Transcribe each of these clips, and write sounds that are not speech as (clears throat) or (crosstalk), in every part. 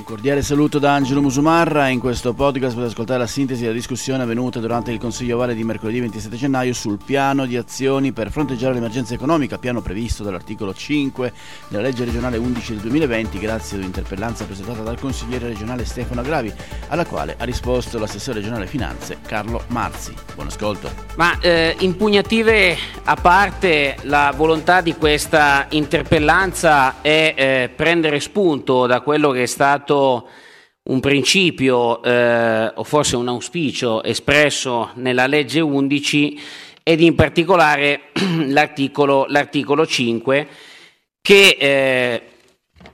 Un cordiale saluto da Angelo Musumarra. In questo podcast potete ascoltare la sintesi della discussione avvenuta durante il Consiglio Ovale di mercoledì 27 gennaio sul piano di azioni per fronteggiare l'emergenza economica, piano previsto dall'articolo 5 della legge regionale 11 del 2020, grazie ad un'interpellanza presentata dal consigliere regionale Stefano Agravi, alla quale ha risposto l'assessore regionale finanze Carlo Marzi. Buon ascolto. Ma eh, impugnative a parte, la volontà di questa interpellanza è eh, prendere spunto da quello che è stato un principio eh, o forse un auspicio espresso nella legge 11 ed in particolare (clears throat) l'articolo, l'articolo 5 che eh,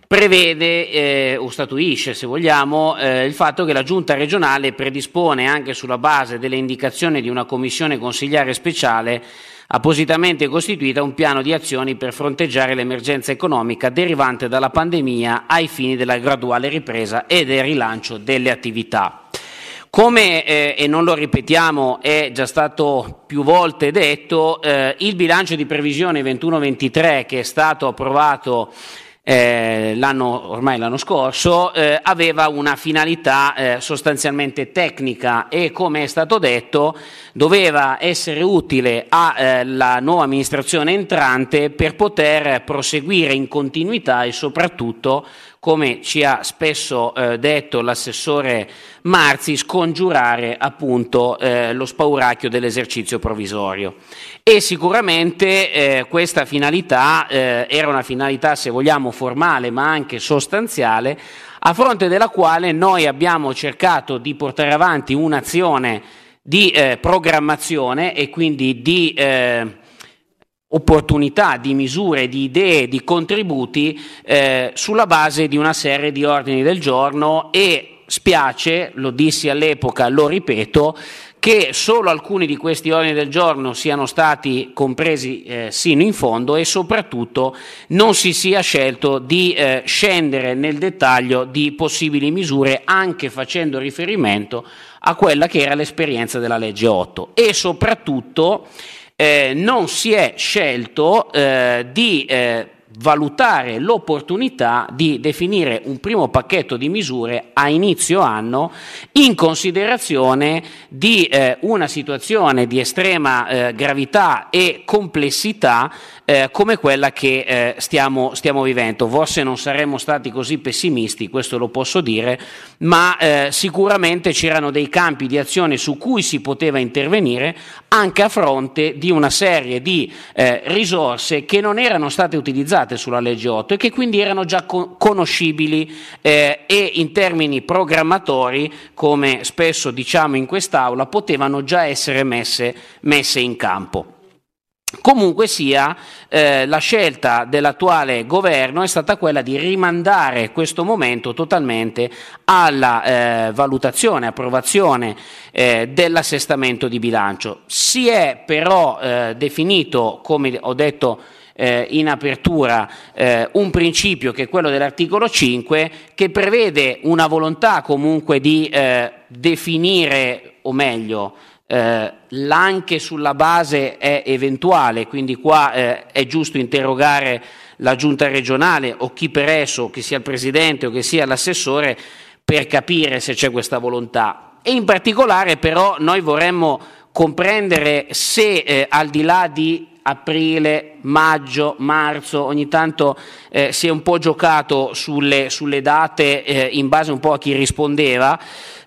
prevede eh, o statuisce, se vogliamo, eh, il fatto che la giunta regionale predispone anche sulla base delle indicazioni di una commissione consigliare speciale appositamente costituita un piano di azioni per fronteggiare l'emergenza economica derivante dalla pandemia ai fini della graduale ripresa e del rilancio delle attività. Come, eh, e non lo ripetiamo, è già stato più volte detto, eh, il bilancio di previsione 21-23 che è stato approvato eh, l'anno, ormai l'anno scorso, eh, aveva una finalità eh, sostanzialmente tecnica e, come è stato detto, doveva essere utile alla eh, nuova amministrazione entrante per poter proseguire in continuità e soprattutto come ci ha spesso eh, detto l'assessore Marzi, scongiurare appunto eh, lo spauracchio dell'esercizio provvisorio. E sicuramente eh, questa finalità eh, era una finalità, se vogliamo, formale ma anche sostanziale, a fronte della quale noi abbiamo cercato di portare avanti un'azione di eh, programmazione e quindi di eh, opportunità, di misure, di idee, di contributi eh, sulla base di una serie di ordini del giorno e spiace, lo dissi all'epoca, lo ripeto, che solo alcuni di questi ordini del giorno siano stati compresi eh, sino in fondo e soprattutto non si sia scelto di eh, scendere nel dettaglio di possibili misure anche facendo riferimento a quella che era l'esperienza della legge 8 e soprattutto eh, non si è scelto eh, di eh, valutare l'opportunità di definire un primo pacchetto di misure a inizio anno in considerazione di eh, una situazione di estrema eh, gravità e complessità eh, come quella che eh, stiamo, stiamo, vivendo. Forse non saremmo stati così pessimisti, questo lo posso dire, ma eh, sicuramente c'erano dei campi di azione su cui si poteva intervenire anche a fronte di una serie di eh, risorse che non erano state utilizzate sulla legge 8 e che quindi erano già co- conoscibili eh, e in termini programmatori, come spesso diciamo in quest'Aula, potevano già essere messe, messe in campo. Comunque sia, eh, la scelta dell'attuale governo è stata quella di rimandare questo momento totalmente alla eh, valutazione, approvazione eh, dell'assestamento di bilancio. Si è però eh, definito, come ho detto eh, in apertura eh, un principio che è quello dell'articolo 5 che prevede una volontà comunque di definire, o meglio, eh, l'anche sulla base è eventuale, quindi qua eh, è giusto interrogare la giunta regionale o chi per esso, che sia il presidente o che sia l'assessore, per capire se c'è questa volontà. E in particolare però noi vorremmo comprendere se eh, al di là di aprile, maggio, marzo, ogni tanto eh, si è un po' giocato sulle, sulle date eh, in base un po' a chi rispondeva,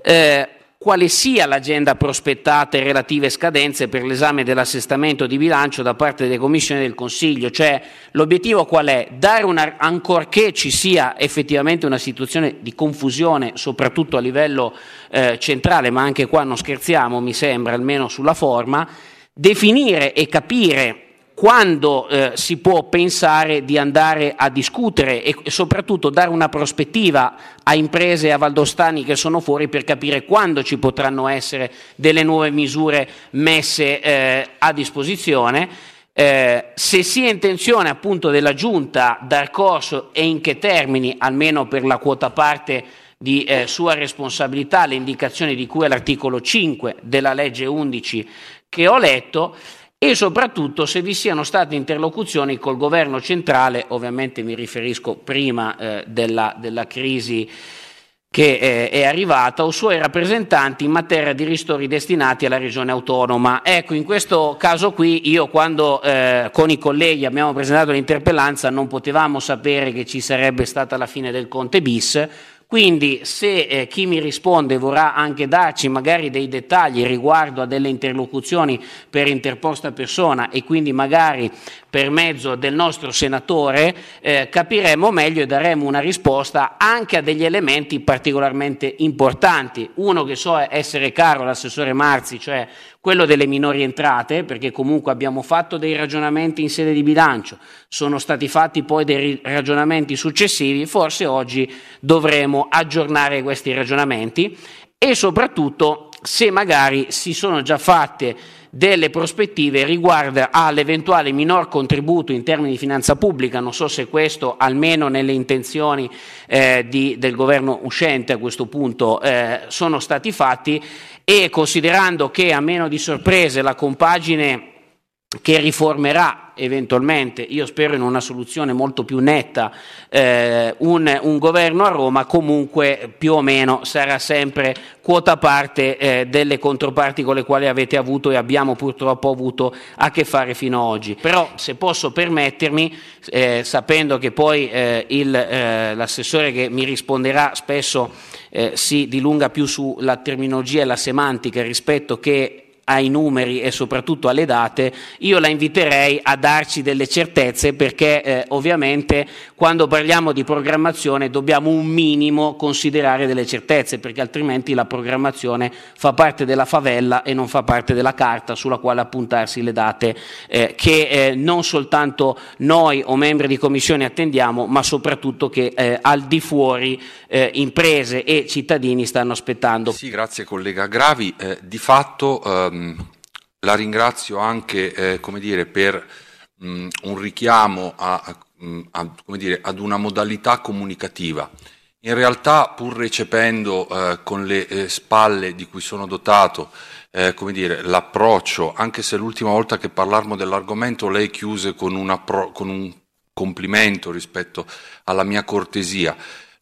eh, quale sia l'agenda prospettata e relative scadenze per l'esame dell'assestamento di bilancio da parte delle commissioni del Consiglio, cioè l'obiettivo qual è? Dare una, ancorché ci sia effettivamente una situazione di confusione, soprattutto a livello eh, centrale, ma anche qua non scherziamo, mi sembra, almeno sulla forma, definire e capire quando eh, si può pensare di andare a discutere e, soprattutto dare una prospettiva a imprese e a valdostani che sono fuori per capire quando ci potranno essere delle nuove misure messe eh, a disposizione. Eh, se si è intenzione appunto della Giunta dar corso e in che termini, almeno per la quota parte di eh, sua responsabilità, le indicazioni di cui è l'articolo 5 della legge 11 che ho letto, e soprattutto se vi siano state interlocuzioni col governo centrale, ovviamente mi riferisco prima eh, della, della, crisi che eh, è arrivata o suoi rappresentanti in materia di ristori destinati alla regione autonoma. Ecco, in questo caso qui io quando eh, con i colleghi abbiamo presentato l'interpellanza non potevamo sapere che ci sarebbe stata la fine del Conte bis, quindi se eh, chi mi risponde vorrà anche darci magari dei dettagli riguardo a delle interlocuzioni per interposta persona e quindi magari per mezzo del nostro senatore eh, capiremo meglio e daremo una risposta anche a degli elementi particolarmente importanti. Uno che so essere caro l'assessore Marzi, cioè quello delle minori entrate, perché comunque abbiamo fatto dei ragionamenti in sede di bilancio, sono stati fatti poi dei ragionamenti successivi, forse oggi dovremo aggiornare questi ragionamenti e soprattutto se magari si sono già fatte delle prospettive riguardo all'eventuale minor contributo in termini di finanza pubblica, non so se questo almeno nelle intenzioni eh, di, del governo uscente a questo punto eh, sono stati fatti e considerando che a meno di sorprese la compagine che riformerà eventualmente, io spero in una soluzione molto più netta, eh, un, un, governo a Roma, comunque più o meno sarà sempre quota parte eh, delle controparti con le quali avete avuto e abbiamo purtroppo avuto a che fare fino ad oggi. Però se posso permettermi, eh, sapendo che poi eh, il, eh, l'assessore che mi risponderà spesso eh, si dilunga più sulla terminologia e la semantica rispetto che ai numeri e soprattutto alle date, io la inviterei a darci delle certezze perché eh, ovviamente quando parliamo di programmazione dobbiamo un minimo considerare delle certezze perché altrimenti la programmazione fa parte della favella e non fa parte della carta sulla quale appuntarsi le date eh, che eh, non soltanto noi o membri di commissione attendiamo ma soprattutto che eh, al di fuori eh, imprese e cittadini stanno aspettando. Sì, grazie collega Gravi. Eh, di fatto ehm la ringrazio anche eh, come dire, per mh, mm, un richiamo a, a, mm, a, dire, ad una modalità comunicativa. In realtà, pur recependo eh, con le eh, spalle di cui sono dotato eh, l'approccio, anche se l'ultima volta che parlarmo dell'argomento lei chiuse con, un, con un complimento rispetto alla mia cortesia,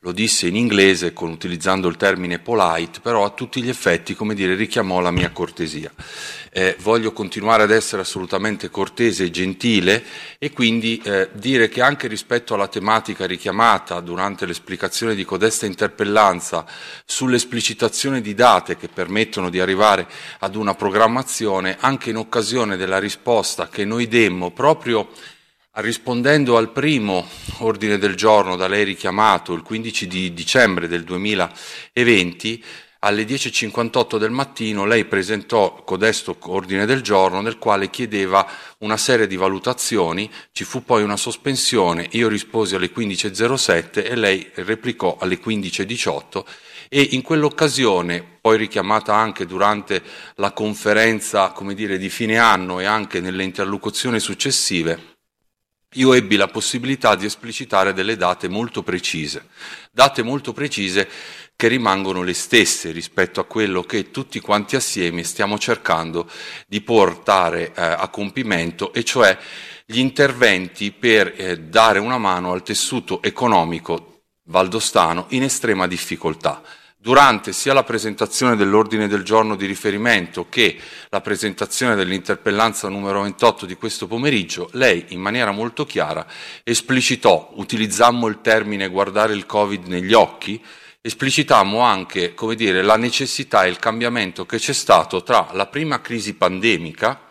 lo disse in inglese con, utilizzando il termine polite, però a tutti gli effetti, come dire, richiamò la mia cortesia. Eh, voglio continuare ad essere assolutamente cortese e gentile e quindi eh, dire che anche rispetto alla tematica richiamata durante l'esplicazione di codesta interpellanza sull'esplicitazione di date che permettono di arrivare ad una programmazione, anche in occasione della risposta che noi demmo proprio Rispondendo al primo ordine del giorno da lei richiamato il 15 di dicembre del 2020, alle 10.58 del mattino lei presentò codesto ordine del giorno nel quale chiedeva una serie di valutazioni, ci fu poi una sospensione, io risposi alle 15.07 e lei replicò alle 15.18 e in quell'occasione, poi richiamata anche durante la conferenza come dire, di fine anno e anche nelle interlocuzioni successive, io ebbi la possibilità di esplicitare delle date molto precise, date molto precise che rimangono le stesse rispetto a quello che tutti quanti assieme stiamo cercando di portare eh, a compimento, e cioè gli interventi per eh, dare una mano al tessuto economico valdostano in estrema difficoltà durante sia la presentazione dell'ordine del giorno di riferimento che la presentazione dell'interpellanza numero 28 di questo pomeriggio, lei in maniera molto chiara esplicitò, utilizzammo il termine guardare il Covid negli occhi, esplicitammo anche dire, la necessità e il cambiamento che c'è stato tra la prima crisi pandemica,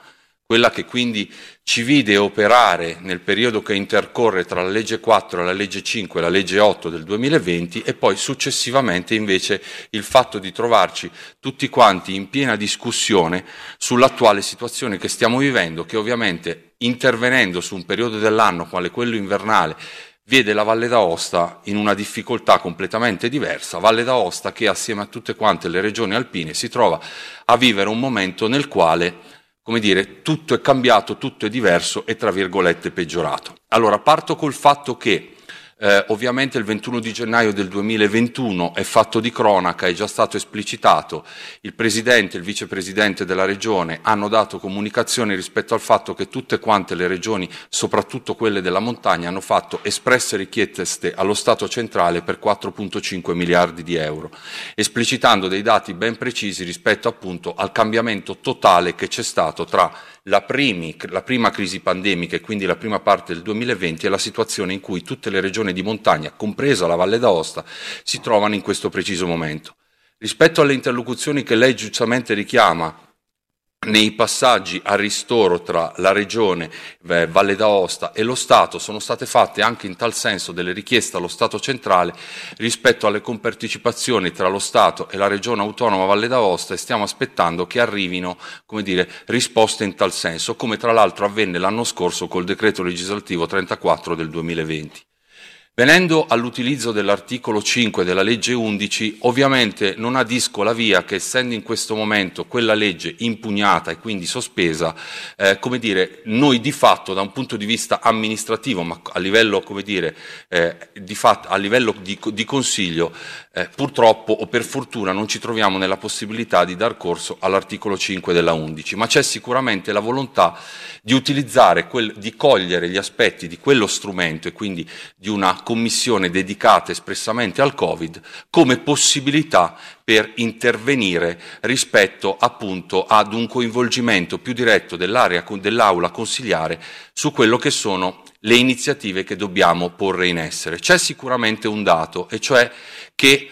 quella che quindi ci vide operare nel periodo che intercorre tra la legge 4, la legge 5 e la legge 8 del 2020 e poi successivamente invece il fatto di trovarci tutti quanti in piena discussione sull'attuale situazione che stiamo vivendo, che ovviamente intervenendo su un periodo dell'anno quale quello invernale vede la Valle d'Aosta in una difficoltà completamente diversa, Valle d'Aosta che assieme a tutte quante le regioni alpine si trova a vivere un momento nel quale come dire, tutto è cambiato, tutto è diverso e tra virgolette peggiorato. Allora, parto col fatto che Eh, ovviamente il 21 di gennaio del 2021 è fatto di cronaca, è già stato esplicitato, il Presidente e il Vicepresidente della Regione hanno dato comunicazioni rispetto al fatto che tutte quante le regioni, soprattutto quelle della montagna, hanno fatto espresse richieste allo Stato centrale per 4,5 miliardi di euro, esplicitando dei dati ben precisi rispetto appunto al cambiamento totale che c'è stato tra la, primi, la, prima crisi pandemica e quindi la prima parte del 2020 è la situazione in cui tutte le regioni di montagna, compresa la Valle d'Aosta, si trovano in questo preciso momento. Rispetto alle interlocuzioni che lei giustamente richiama nei passaggi a ristoro tra la Regione eh, Valle d'Aosta e lo Stato sono state fatte anche in tal senso delle richieste allo Stato centrale rispetto alle compartecipazioni tra lo Stato e la Regione Autonoma Valle d'Aosta e stiamo aspettando che arrivino come dire, risposte in tal senso, come tra l'altro avvenne l'anno scorso col decreto legislativo 34 del 2020. Venendo all'utilizzo dell'articolo 5 della legge 11, ovviamente non adisco la via che essendo in questo momento quella legge impugnata e quindi sospesa, eh, come dire, noi di fatto da un punto di vista amministrativo, ma a livello, come dire, eh, di, fatto, a livello di, di Consiglio, eh, purtroppo o per fortuna non ci troviamo nella possibilità di dar corso all'articolo 5 della 11, ma c'è sicuramente la volontà di utilizzare, quel, di cogliere gli aspetti di quello strumento e quindi di una commissione dedicata espressamente al Covid come possibilità per intervenire rispetto appunto ad un coinvolgimento più diretto dell'aula consigliare su quello che sono le iniziative che dobbiamo porre in essere. C'è sicuramente un dato, e cioè che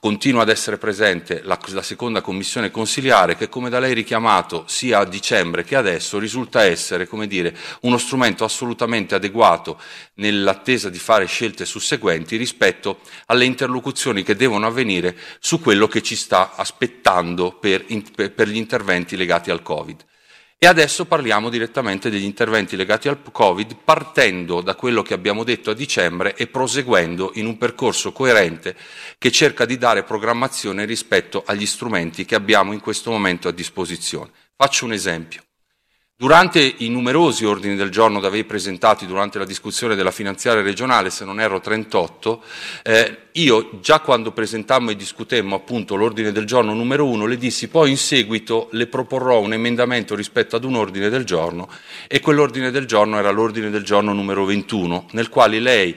continua ad essere presente la, la, seconda commissione consiliare che, come da lei richiamato, sia a dicembre che adesso, risulta essere come dire, uno strumento assolutamente adeguato nell'attesa di fare scelte susseguenti rispetto alle interlocuzioni che devono avvenire su quello che ci sta aspettando per, per gli interventi legati al Covid. E adesso parliamo direttamente degli interventi legati al Covid, partendo da quello che abbiamo detto a dicembre e proseguendo in un percorso coerente che cerca di dare programmazione rispetto agli strumenti che abbiamo in questo momento a disposizione. Faccio un esempio. Durante i numerosi ordini del giorno da voi presentati durante la discussione della finanziaria regionale, se non erro 38, eh, io già quando presentammo e discutemmo appunto l'ordine del giorno numero uno le dissi poi in seguito le proporrò un emendamento rispetto ad un ordine del giorno e quell'ordine del giorno era l'ordine del giorno numero 21, nel quale lei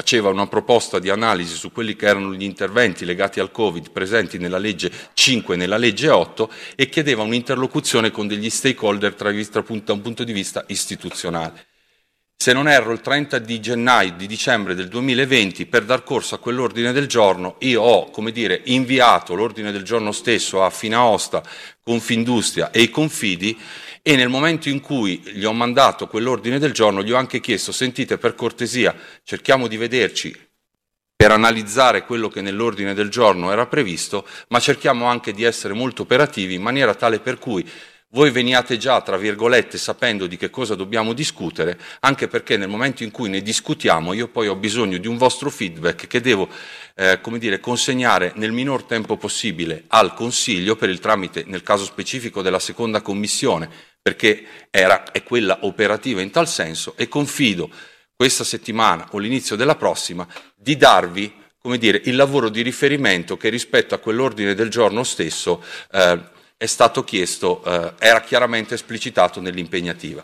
faceva una proposta di analisi su quelli che erano gli interventi legati al Covid presenti nella legge 5 e nella legge 8 e chiedeva un'interlocuzione con degli stakeholder tra da un punto di vista istituzionale. Se non erro, il 30 di gennaio, di dicembre del 2020, per dar corso a quell'ordine del giorno, io ho, come dire, inviato l'ordine del giorno stesso a Finaosta, Confindustria e i Confidi e nel momento in cui gli ho mandato quell'ordine del giorno gli ho anche chiesto sentite per cortesia cerchiamo di vederci per analizzare quello che nell'ordine del giorno era previsto, ma cerchiamo anche di essere molto operativi in maniera tale per cui voi veniate già, tra virgolette, sapendo di che cosa dobbiamo discutere, anche perché nel momento in cui ne discutiamo io poi ho bisogno di un vostro feedback che devo eh, come dire, consegnare nel minor tempo possibile al Consiglio per il tramite, nel caso specifico, della seconda commissione, perché era, è quella operativa in tal senso e confido questa settimana o l'inizio della prossima di darvi come dire, il lavoro di riferimento che rispetto a quell'ordine del giorno stesso eh, è stato chiesto, eh, era chiaramente esplicitato nell'impegnativa.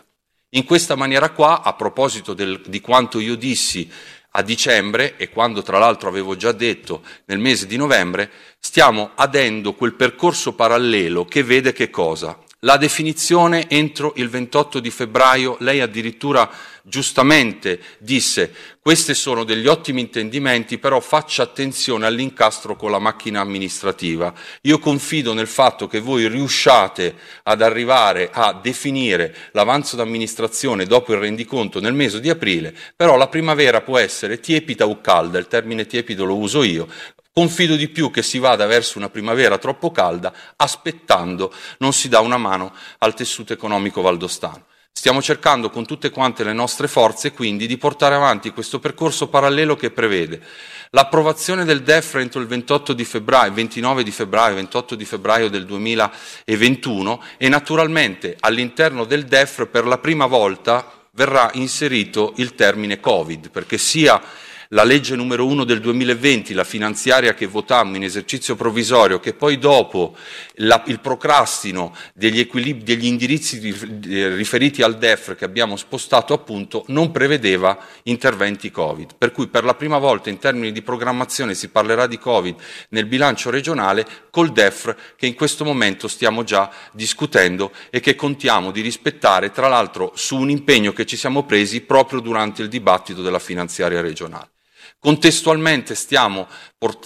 In questa maniera qua, a proposito del, di quanto io dissi a dicembre e quando tra l'altro avevo già detto nel mese di novembre, stiamo adendo quel percorso parallelo che vede che cosa? La definizione entro il 28 di febbraio, lei addirittura giustamente disse questi sono degli ottimi intendimenti, però faccia attenzione all'incastro con la macchina amministrativa. Io confido nel fatto che voi riusciate ad arrivare a definire l'avanzo d'amministrazione dopo il rendiconto nel mese di aprile, però la primavera può essere tiepida o calda, il termine tiepido lo uso io, Confido di più che si vada verso una primavera troppo calda, aspettando non si dà una mano al tessuto economico valdostano. Stiamo cercando con tutte quante le nostre forze quindi di portare avanti questo percorso parallelo che prevede l'approvazione del DEF entro il 28 di febbraio, 29 di febbraio, 28 di febbraio del 2021 e naturalmente all'interno del DEF per la prima volta verrà inserito il termine Covid, perché sia la legge numero 1 del 2020, la finanziaria che votammo in esercizio provvisorio, che poi dopo la, il procrastino degli, degli indirizzi riferiti al DEF che abbiamo spostato appunto, non prevedeva interventi Covid. Per cui per la prima volta in termini di programmazione si parlerà di Covid nel bilancio regionale col DEF che in questo momento stiamo già discutendo e che contiamo di rispettare, tra l'altro su un impegno che ci siamo presi proprio durante il dibattito della finanziaria regionale. Contestualmente stiamo,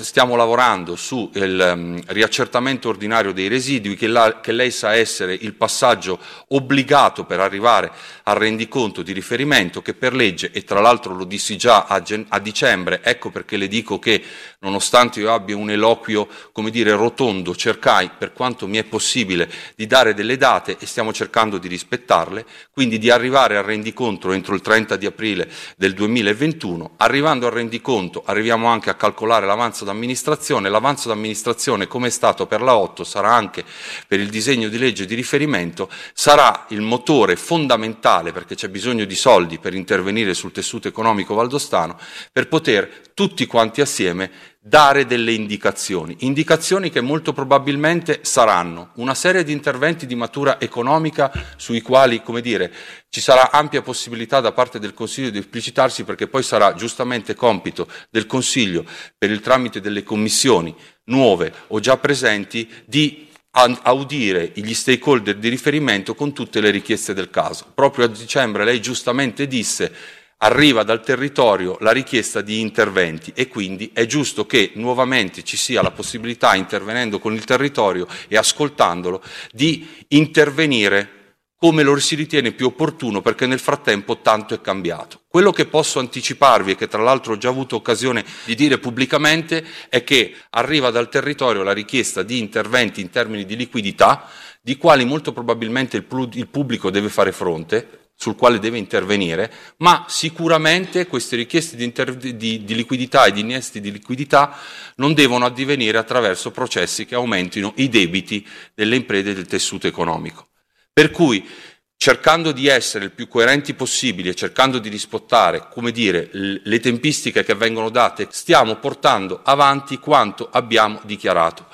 stiamo lavorando sul um, riaccertamento ordinario dei residui, che, la, che, lei sa essere il passaggio obbligato per arrivare al rendiconto di riferimento, che per legge, e tra l'altro lo dissi già a, a dicembre, ecco perché le dico che nonostante io abbia un eloquio, come dire, rotondo, cercai per quanto mi è possibile di dare delle date e stiamo cercando di rispettarle, quindi di arrivare al rendiconto entro il 30 di aprile del 2021, arrivando al rendiconto conto, arriviamo anche a calcolare l'avanzo d'amministrazione. L'avanzo d'amministrazione, come è stato per la 8, sarà anche per il disegno di legge di riferimento, sarà il motore fondamentale, perché c'è bisogno di soldi per intervenire sul tessuto economico valdostano, per poter tutti quanti assieme dare delle indicazioni, indicazioni che molto probabilmente saranno una serie di interventi di matura economica sui quali, come dire, ci sarà ampia possibilità da parte del Consiglio di esplicitarsi perché poi sarà giustamente compito del Consiglio, per il tramite delle commissioni nuove o già presenti, di audire gli stakeholder di riferimento con tutte le richieste del caso. Proprio a dicembre lei giustamente disse arriva dal territorio la richiesta di interventi e quindi è giusto che nuovamente ci sia la possibilità, intervenendo con il territorio e ascoltandolo, di intervenire come lo si ritiene più opportuno perché nel frattempo tanto è cambiato. Quello che posso anticiparvi e che tra l'altro ho già avuto occasione di dire pubblicamente è che arriva dal territorio la richiesta di interventi in termini di liquidità, di quali molto probabilmente il, pubblico deve fare fronte, sul quale deve intervenire, ma sicuramente queste richieste di, di, di, liquidità e di innesti di liquidità non devono addivenire attraverso processi che aumentino i debiti delle imprese e del tessuto economico. Per cui, cercando di essere il più coerenti possibile e cercando di rispettare, come dire, le tempistiche che vengono date, stiamo portando avanti quanto abbiamo dichiarato.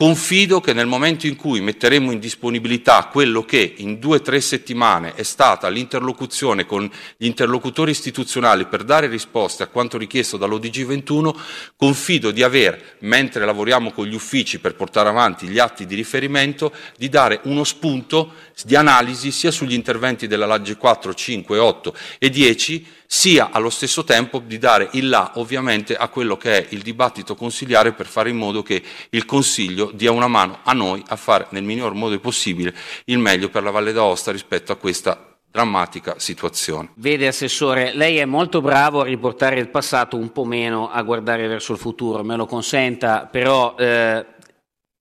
Confido che nel momento in cui metteremo in disponibilità quello che in due o tre settimane è stata l'interlocuzione con gli interlocutori istituzionali per dare risposte a quanto richiesto dall'ODG 21, confido di aver, mentre lavoriamo con gli uffici per portare avanti gli atti di riferimento, di dare uno spunto di analisi sia sugli interventi della legge 4, 5, 8 e 10, sia allo stesso tempo di dare il là ovviamente a quello che è il dibattito consigliare per fare in modo che il Consiglio dia una mano a noi a fare nel miglior modo possibile il meglio per la Valle d'Aosta rispetto a questa drammatica situazione. Vede Assessore, lei è molto bravo a riportare il passato, un po' meno a guardare verso il futuro, me lo consenta, però eh,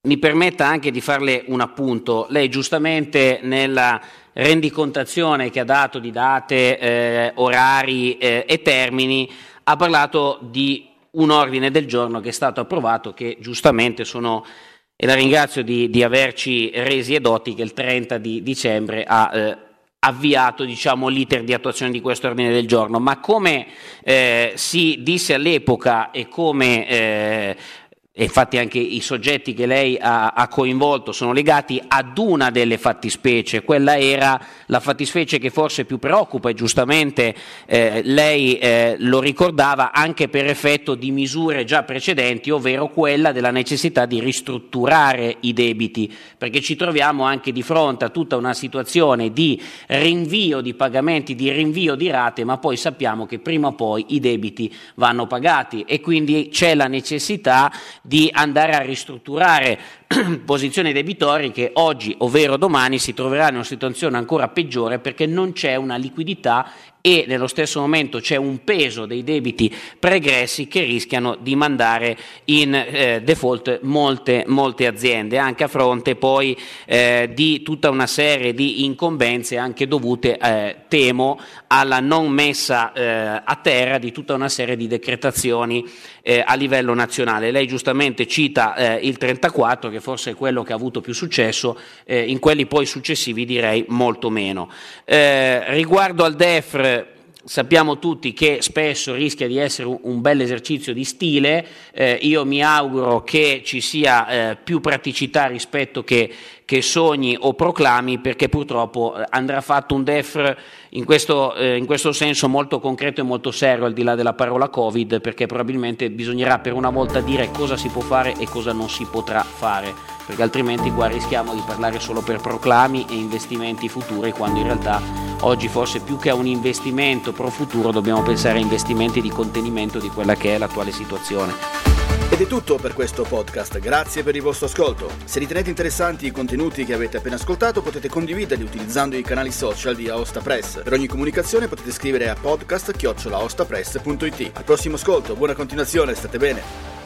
mi permetta anche di farle un appunto. Lei giustamente nella rendicontazione che ha dato di date, eh, orari eh, e termini ha parlato di un ordine del giorno che è stato approvato che giustamente sono e la ringrazio di, di averci resi edotti che il 30 di dicembre ha eh, avviato diciamo, l'iter di attuazione di questo ordine del giorno, ma come eh, si disse all'epoca e come eh, e infatti anche i soggetti che lei ha, ha, coinvolto sono legati ad una delle fattispecie, quella era la fattispecie che forse più preoccupa e giustamente eh, lei eh, lo ricordava anche per effetto di misure già precedenti, ovvero quella della necessità di ristrutturare i debiti, perché ci troviamo anche di fronte a tutta una situazione di rinvio di pagamenti, di rinvio di rate, ma poi sappiamo che prima o poi i debiti vanno pagati. E quindi c'è la necessità di andare a ristrutturare (clears throat) posizioni debitori che oggi, ovvero domani, si troveranno in una situazione ancora peggiore perché non c'è una liquidità e nello stesso momento c'è un peso dei debiti pregressi che rischiano di mandare in eh, default molte, molte aziende, anche a fronte poi eh, di tutta una serie di incombenze anche dovute, eh, temo, alla non messa eh, a terra di tutta una serie di decretazioni eh, a livello nazionale. Lei giustamente cita eh, il 34, che forse è quello che ha avuto più successo, eh, in quelli poi successivi direi molto meno. Eh, riguardo al DEFR, sappiamo tutti che spesso rischia di essere un, bel esercizio di stile, eh, io mi auguro che ci sia eh, più praticità rispetto che, che, sogni o proclami, perché purtroppo eh, andrà fatto un DEFR in questo, eh, in questo, senso molto concreto e molto serio, al di là della parola Covid, perché probabilmente bisognerà per una volta dire cosa si può fare e cosa non si potrà fare, perché altrimenti qua rischiamo di parlare solo per proclami e investimenti futuri, quando in realtà oggi forse più che a un investimento pro futuro dobbiamo pensare a investimenti di contenimento di quella che è l'attuale situazione. Ed è tutto per questo podcast, grazie per il vostro ascolto. Se ritenete interessanti i contenuti che avete appena ascoltato potete condividerli utilizzando i canali social di Aosta Press. Per ogni comunicazione potete scrivere a podcast-aostapress.it. Al prossimo ascolto, buona continuazione, state bene.